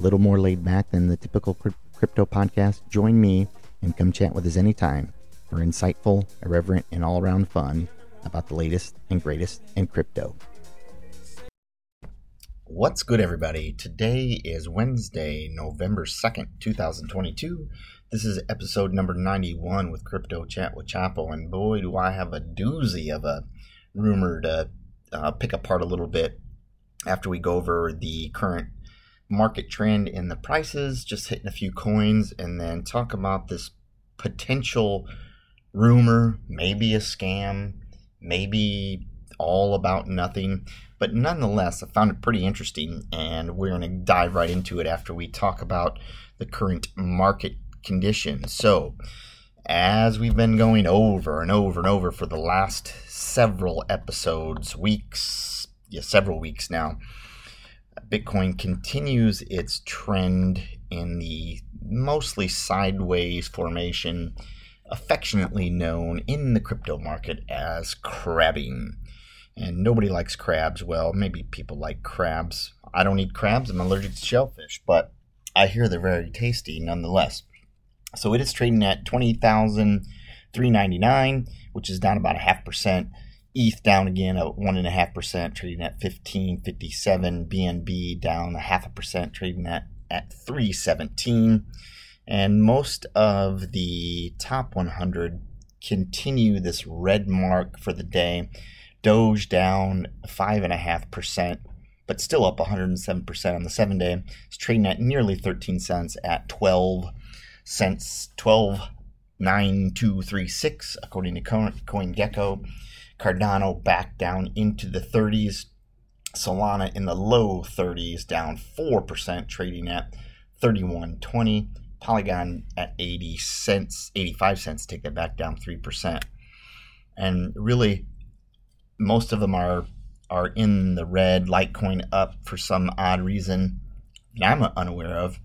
little more laid back than the typical crypto podcast. Join me and come chat with us anytime for insightful, irreverent, and all around fun about the latest and greatest in crypto. What's good, everybody? Today is Wednesday, November 2nd, 2022. This is episode number 91 with Crypto Chat with Chapo, and boy, do I have a doozy of a rumor to uh, pick apart a little bit after we go over the current market trend in the prices, just hitting a few coins, and then talk about this potential rumor, maybe a scam, maybe all about nothing. But nonetheless, I found it pretty interesting, and we're going to dive right into it after we talk about the current market conditions. So, as we've been going over and over and over for the last several episodes, weeks, yeah, several weeks now, Bitcoin continues its trend in the mostly sideways formation, affectionately known in the crypto market as crabbing. And nobody likes crabs. Well, maybe people like crabs. I don't eat crabs, I'm allergic to shellfish, but I hear they're very tasty nonetheless. So it is trading at 20,399, which is down about a half percent. ETH down again at one and a half percent, trading at 1557. BNB down a half a percent, trading at at 317. And most of the top 100 continue this red mark for the day. Doge down five and a half percent, but still up 107 percent on the seven day. It's trading at nearly 13 cents at 12 cents, 12.9236 according to CoinGecko. Cardano back down into the 30s. Solana in the low 30s, down 4%, trading at 31.20. Polygon at 80 cents, 85 cents, take that back down 3%. And really, most of them are are in the red. Litecoin up for some odd reason that I'm unaware of.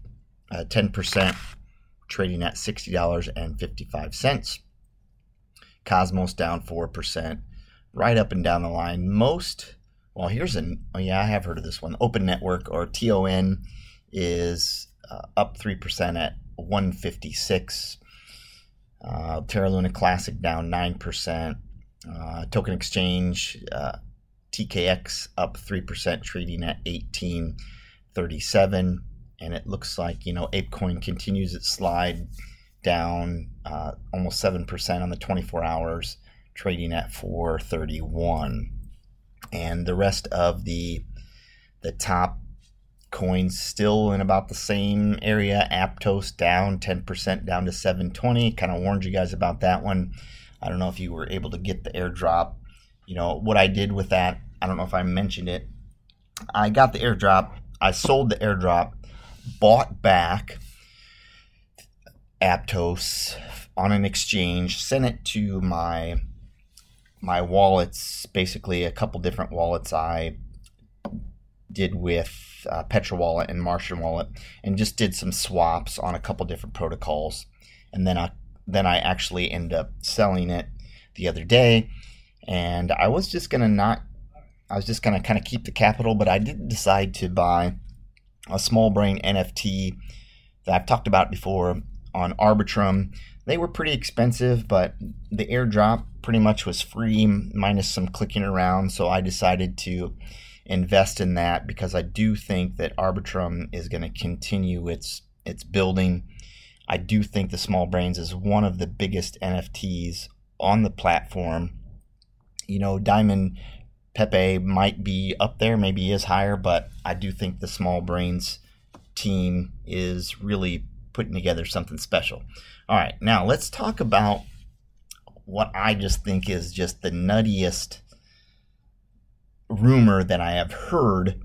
Uh, 10% trading at $60.55. Cosmos down 4% right up and down the line. Most, well, here's an, oh yeah, I have heard of this one. Open Network or TON is uh, up 3% at 156. Uh, Terra Luna Classic down 9%. Uh, token Exchange, uh, TKX up 3%, trading at 1837. And it looks like, you know, ApeCoin continues its slide down uh, almost 7% on the 24 hours trading at 431 and the rest of the the top coins still in about the same area. Aptos down 10% down to 720 kind of warned you guys about that one. I don't know if you were able to get the airdrop. You know what i did with that i don't know if i mentioned it. I got the airdrop. I sold the airdrop. Bought back aptos on an exchange sent it to my my wallets, basically a couple different wallets I did with uh, Petra Wallet and Martian Wallet, and just did some swaps on a couple different protocols, and then I then I actually end up selling it the other day, and I was just gonna not, I was just gonna kind of keep the capital, but I did decide to buy a small brain NFT that I've talked about before on Arbitrum. They were pretty expensive, but the airdrop pretty much was free minus some clicking around. So I decided to invest in that because I do think that Arbitrum is going to continue its its building. I do think the Small Brains is one of the biggest NFTs on the platform. You know, Diamond Pepe might be up there, maybe is higher, but I do think the Small Brains team is really putting together something special. All right, now let's talk about what I just think is just the nuttiest rumor that I have heard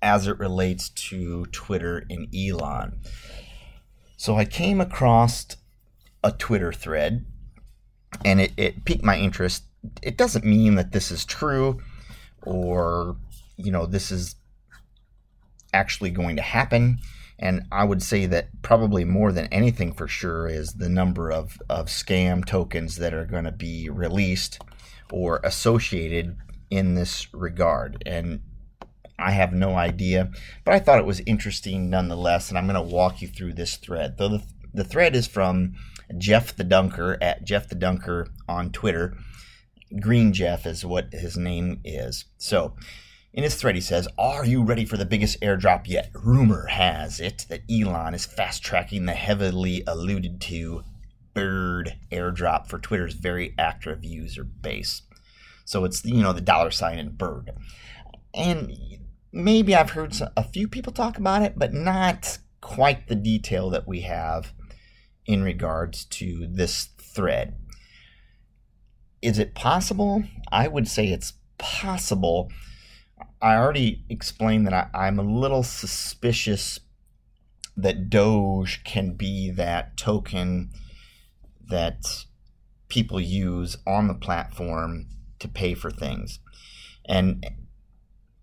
as it relates to Twitter and Elon. So I came across a Twitter thread and it, it piqued my interest. It doesn't mean that this is true or, you know, this is actually going to happen. And I would say that probably more than anything for sure is the number of, of scam tokens that are going to be released or associated in this regard. And I have no idea, but I thought it was interesting nonetheless. And I'm going to walk you through this thread. Though the, the thread is from Jeff the Dunker at Jeff the Dunker on Twitter. Green Jeff is what his name is. So, in his thread, he says, Are you ready for the biggest airdrop yet? Rumor has it that Elon is fast tracking the heavily alluded to bird airdrop for Twitter's very active user base. So it's, you know, the dollar sign and bird. And maybe I've heard a few people talk about it, but not quite the detail that we have in regards to this thread. Is it possible? I would say it's possible. I already explained that I, am a little suspicious that Doge can be that token that people use on the platform to pay for things. And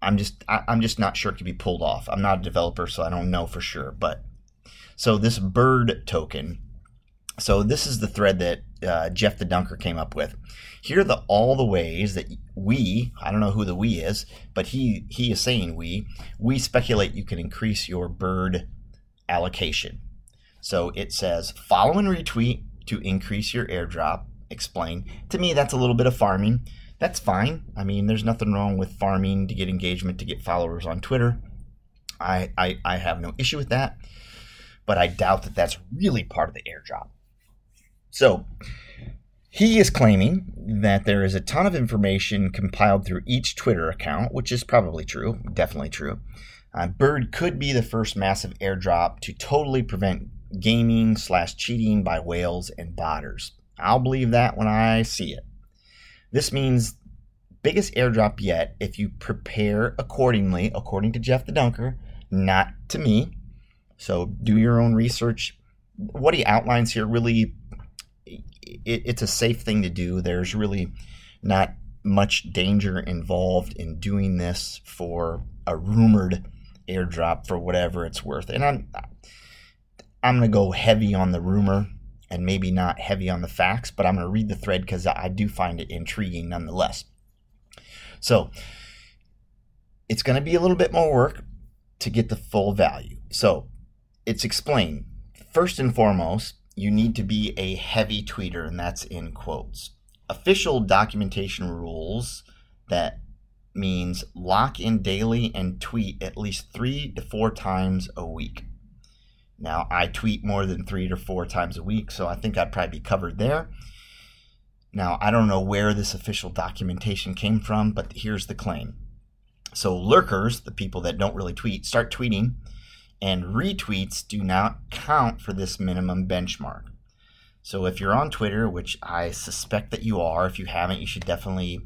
I'm just I, am just not sure it can be pulled off. I'm not a developer, so I don't know for sure. But so this bird token so this is the thread that uh, Jeff the Dunker came up with. Here are the all the ways that we, I don't know who the we is, but he he is saying we, we speculate you can increase your bird allocation. So it says follow and retweet to increase your airdrop. Explain. To me, that's a little bit of farming. That's fine. I mean, there's nothing wrong with farming to get engagement, to get followers on Twitter. I, I, I have no issue with that, but I doubt that that's really part of the airdrop. So he is claiming that there is a ton of information compiled through each Twitter account, which is probably true, definitely true. Uh, Bird could be the first massive airdrop to totally prevent gaming slash cheating by whales and botters. I'll believe that when I see it. This means biggest airdrop yet if you prepare accordingly, according to Jeff the Dunker, not to me. So do your own research. What he outlines here really it, it's a safe thing to do. There's really not much danger involved in doing this for a rumored airdrop for whatever it's worth. And I'm I'm to go heavy on the rumor and maybe not heavy on the facts, but I'm to read the thread because I do find it intriguing nonetheless. So it's to be a little bit more work to get the full value. So it's explained. First and foremost, you need to be a heavy tweeter, and that's in quotes. Official documentation rules that means lock in daily and tweet at least three to four times a week. Now, I tweet more than three to four times a week, so I think I'd probably be covered there. Now, I don't know where this official documentation came from, but here's the claim. So, lurkers, the people that don't really tweet, start tweeting and retweets do not count for this minimum benchmark. So if you're on Twitter, which I suspect that you are, if you haven't, you should definitely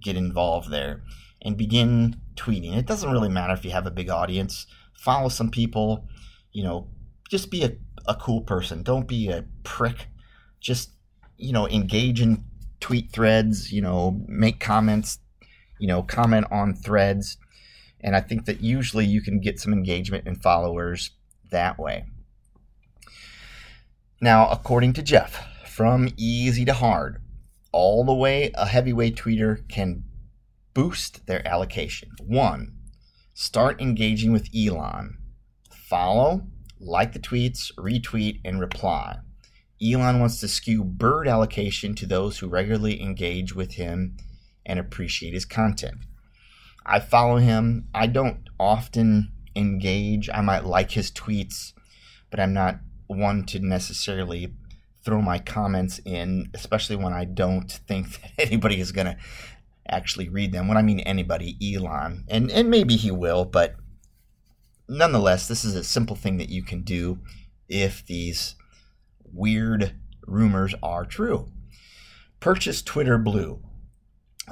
get involved there and begin tweeting. It doesn't really matter if you have a big audience. Follow some people, you know, just be a, a cool person. Don't be a prick. Just, you know, engage in tweet threads, you know, make comments, you know, comment on threads and I think that usually you can get some engagement and followers that way. Now, according to Jeff, from easy to hard, all the way a heavyweight tweeter can boost their allocation. One, start engaging with Elon. Follow, like the tweets, retweet, and reply. Elon wants to skew bird allocation to those who regularly engage with him and appreciate his content. I follow him. I don't often engage. I might like his tweets, but I'm not one to necessarily throw my comments in, especially when I don't think that anybody is going to actually read them. When I mean anybody, Elon, and and maybe he will, but nonetheless, this is a simple thing that you can do if these weird rumors are true. Purchase Twitter Blue.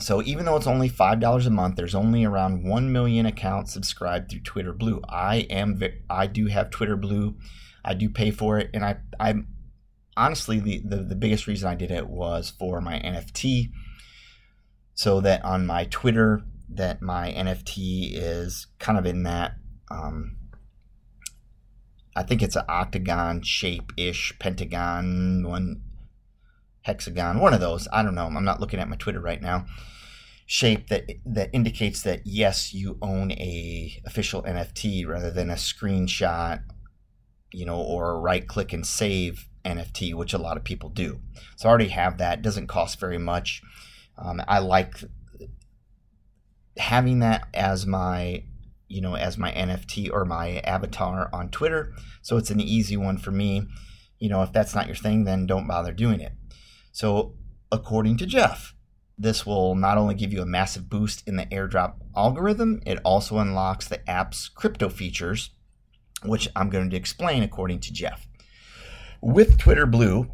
So even though it's only five dollars a month, there's only around one million accounts subscribed through Twitter Blue. I am I do have Twitter Blue. I do pay for it, and I I honestly the, the the biggest reason I did it was for my NFT, so that on my Twitter that my NFT is kind of in that. Um, I think it's an octagon shape ish, pentagon, one hexagon, one of those. I don't know. I'm not looking at my Twitter right now. Shape that that indicates that yes, you own a official NFT rather than a screenshot, you know, or right click and save NFT, which a lot of people do. So I already have that. Doesn't cost very much. Um, I like having that as my you know as my NFT or my avatar on Twitter. So it's an easy one for me. You know, if that's not your thing, then don't bother doing it. So, according to Jeff, this will not only give you a massive boost in the airdrop algorithm, it also unlocks the app's crypto features, which I'm going to explain according to Jeff. With Twitter Blue,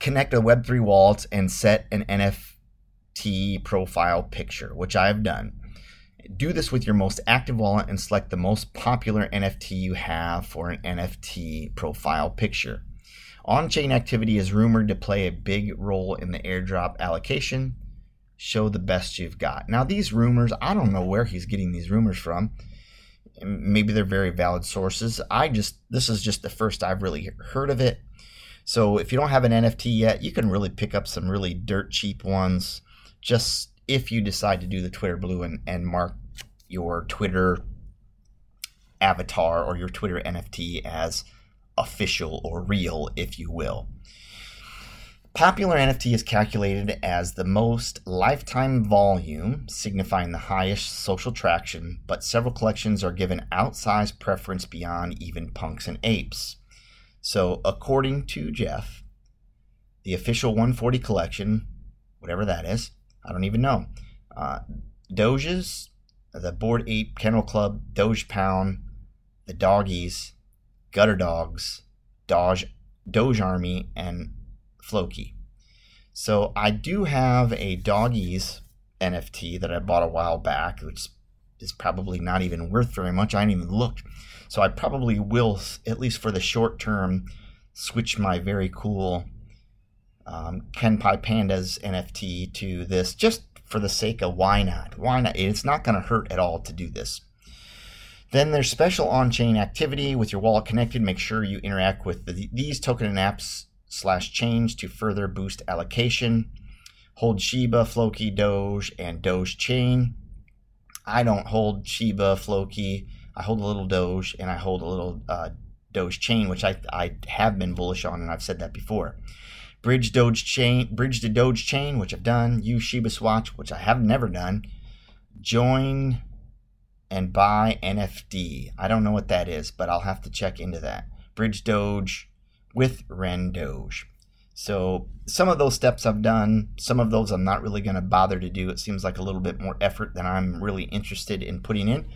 connect a Web3 wallet and set an NFT profile picture, which I've done. Do this with your most active wallet and select the most popular NFT you have for an NFT profile picture. On chain activity is rumored to play a big role in the airdrop allocation. Show the best you've got. Now, these rumors, I don't know where he's getting these rumors from. Maybe they're very valid sources. I just, this is just the first I've really heard of it. So if you don't have an NFT yet, you can really pick up some really dirt cheap ones just if you decide to do the Twitter Blue and, and mark your Twitter avatar or your Twitter NFT as official or real, if you will. Popular NFT is calculated as the most lifetime volume, signifying the highest social traction, but several collections are given outsized preference beyond even punks and apes. So, according to Jeff, the official 140 collection, whatever that is, I don't even know, uh, Doges, the Bored Ape Kennel Club, Doge Pound, the Doggies, Gutter Dogs, Doge, Doge Army, and Floki. So I do have a Doggies NFT that I bought a while back, which is probably not even worth very much. I didn't even look. So I probably will, at least for the short term, switch my very cool um, Kenpai Pandas NFT to this just for the sake of why not? Why not? It's not going to hurt at all to do this. Then there's special on-chain activity with your wallet connected. Make sure you interact with the, these token and apps slash chains to further boost allocation. Hold Shiba, Floki, Doge, and Doge chain. I don't hold Shiba, Floki. I hold a little Doge, and I hold a little uh, Doge chain, which I, I have been bullish on, and I've said that before. Bridge Doge chain, bridge to Doge chain, which I've done. Use ShibaSwap, which I have never done. Join and buy NFT. I don't know what that is, but I'll have to check into that. Bridge Doge with Ren Doge. So some of those steps I've done, some of those I'm not really going to bother to do. It seems like a little bit more effort than I'm really interested in putting in.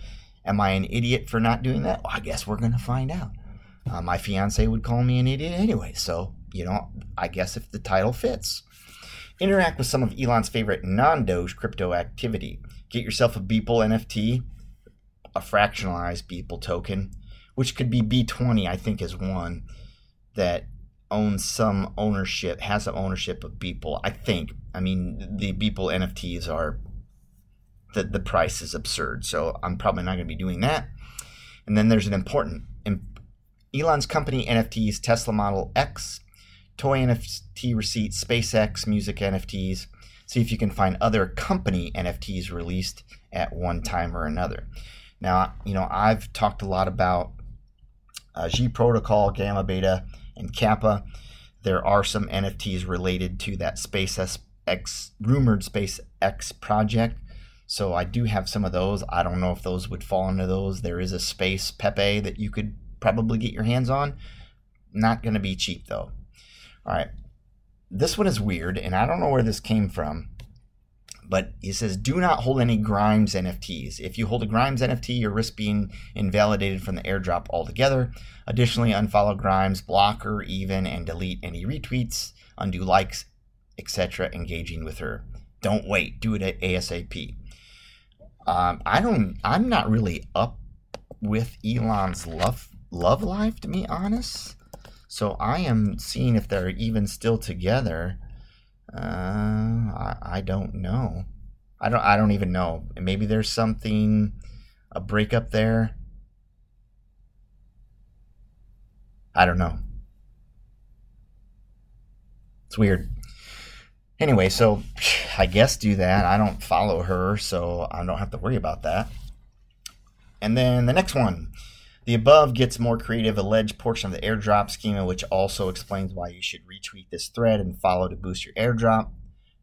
Am I an idiot for not doing that? Well, I guess we're going to find out. Uh, my fiance would call me an idiot anyway, so you know, I guess if the title fits. Interact with some of Elon's favorite non-Doge crypto activity. Get yourself a Beeple NFT a fractionalized Beeple token, which could be B20, I think, is one that owns some ownership, has some ownership of Beeple. I think. I mean, the Beeple NFTs are the the price is absurd, so I'm probably not going to be doing that. And then there's an important Elon's company NFTs, Tesla Model X, toy NFT receipts, SpaceX music NFTs. See if you can find other company NFTs released at one time or another. Now, you know, I've talked a lot about uh, G Protocol, Gamma Beta, and Kappa. There are some NFTs related to that SpaceX rumored SpaceX project. So I do have some of those. I don't know if those would fall into those. There is a Space Pepe that you could probably get your hands on. Not going to be cheap though. All right. This one is weird, and I don't know where this came from but he says do not hold any Grimes NFTs. If you hold a Grimes NFT, you risk being invalidated from the airdrop altogether. Additionally, unfollow Grimes, block her even, and delete any retweets, undo likes, etc., engaging with her. don't wait. Do it at ASAP. Um, I don't. I'm not really up with Elon's love love life, to be honest. So I am seeing if they're even still together. Uh, I, I don't know. I don't. I don't even know. Maybe there's something, a breakup there. I don't know. It's weird. Anyway, so I guess do that. I don't follow her, so I don't have to worry about that. And then the next one. The above gets more creative alleged portion of the airdrop schema, which also explains why you should retweet this thread and follow to boost your airdrop.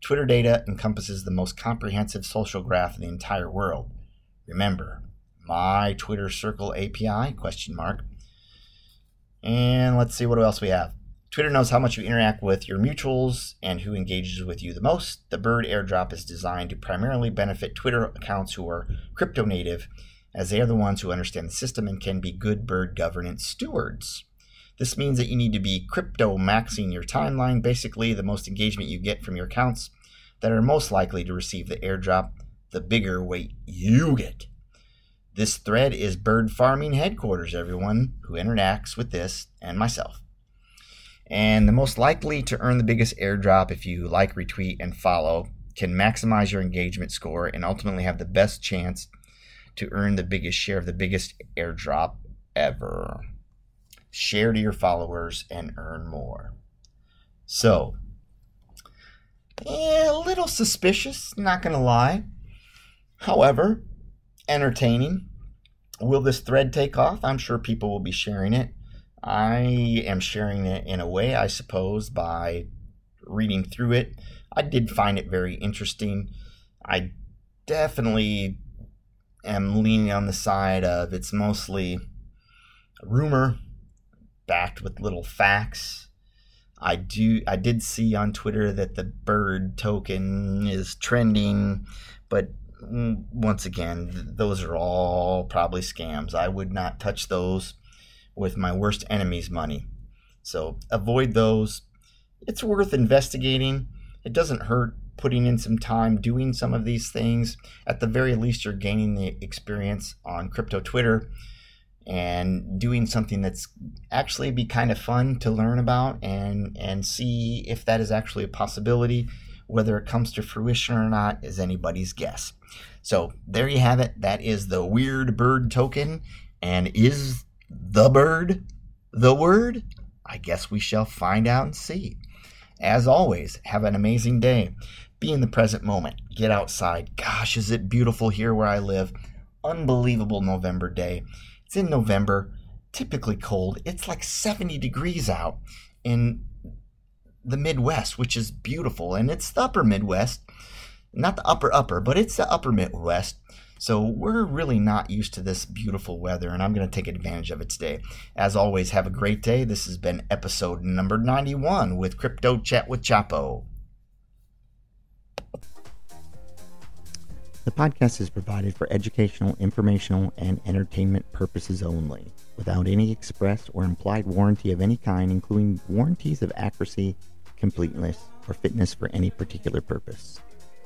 Twitter data encompasses the most comprehensive social graph in the entire world. Remember, my Twitter Circle API question mark. And let's see what else we have. Twitter knows how much you interact with your mutuals and who engages with you the most. The Bird airdrop is designed to primarily benefit Twitter accounts who are crypto native, as they are the ones who understand the system and can be good bird governance stewards. This means that you need to be crypto maxing your timeline, basically, the most engagement you get from your accounts that are most likely to receive the airdrop, the bigger weight you get. This thread is bird farming headquarters, everyone who interacts with this and myself. And the most likely to earn the biggest airdrop if you like, retweet, and follow can maximize your engagement score and ultimately have the best chance to earn the biggest share of the biggest airdrop ever. Share to your followers and earn more. So, eh, a little suspicious, not going to lie. However, entertaining. Will this thread take off? I'm sure people will be sharing it. I am sharing it in a way, I suppose, by reading through it. I did find it very interesting. I definitely am leaning on the side of it's mostly rumor backed with little facts. I do I did see on Twitter that the bird token is trending, but mm, once again, those are all probably scams. I would not touch those with my worst enemy's money. So avoid those. It's worth investigating. It doesn't hurt putting in some time doing some of these things. At the very least, you're gaining the experience on crypto Twitter and doing something that's actually be kind of fun to learn about and and see if that is actually a possibility. Whether it comes to fruition or not is anybody's guess. So there you have it. That is the weird bird token. And is the bird the word? I guess we shall find out and see. As always, have an amazing day. Be in the present moment. Get outside. Gosh, is it beautiful here where I live? Unbelievable November day. It's in November, typically cold. It's like 70 degrees out in the Midwest, which is beautiful. And it's the upper Midwest, not the upper upper, but it's the upper Midwest. So we're really not used to this beautiful weather, and I'm going to take advantage of it today. As always, have a great day. This has been episode number 91 with Crypto Chat with Chapo. The podcast is provided for educational, informational, and entertainment purposes only, without any express or implied warranty of any kind, including warranties of accuracy, completeness, or fitness for any particular purpose.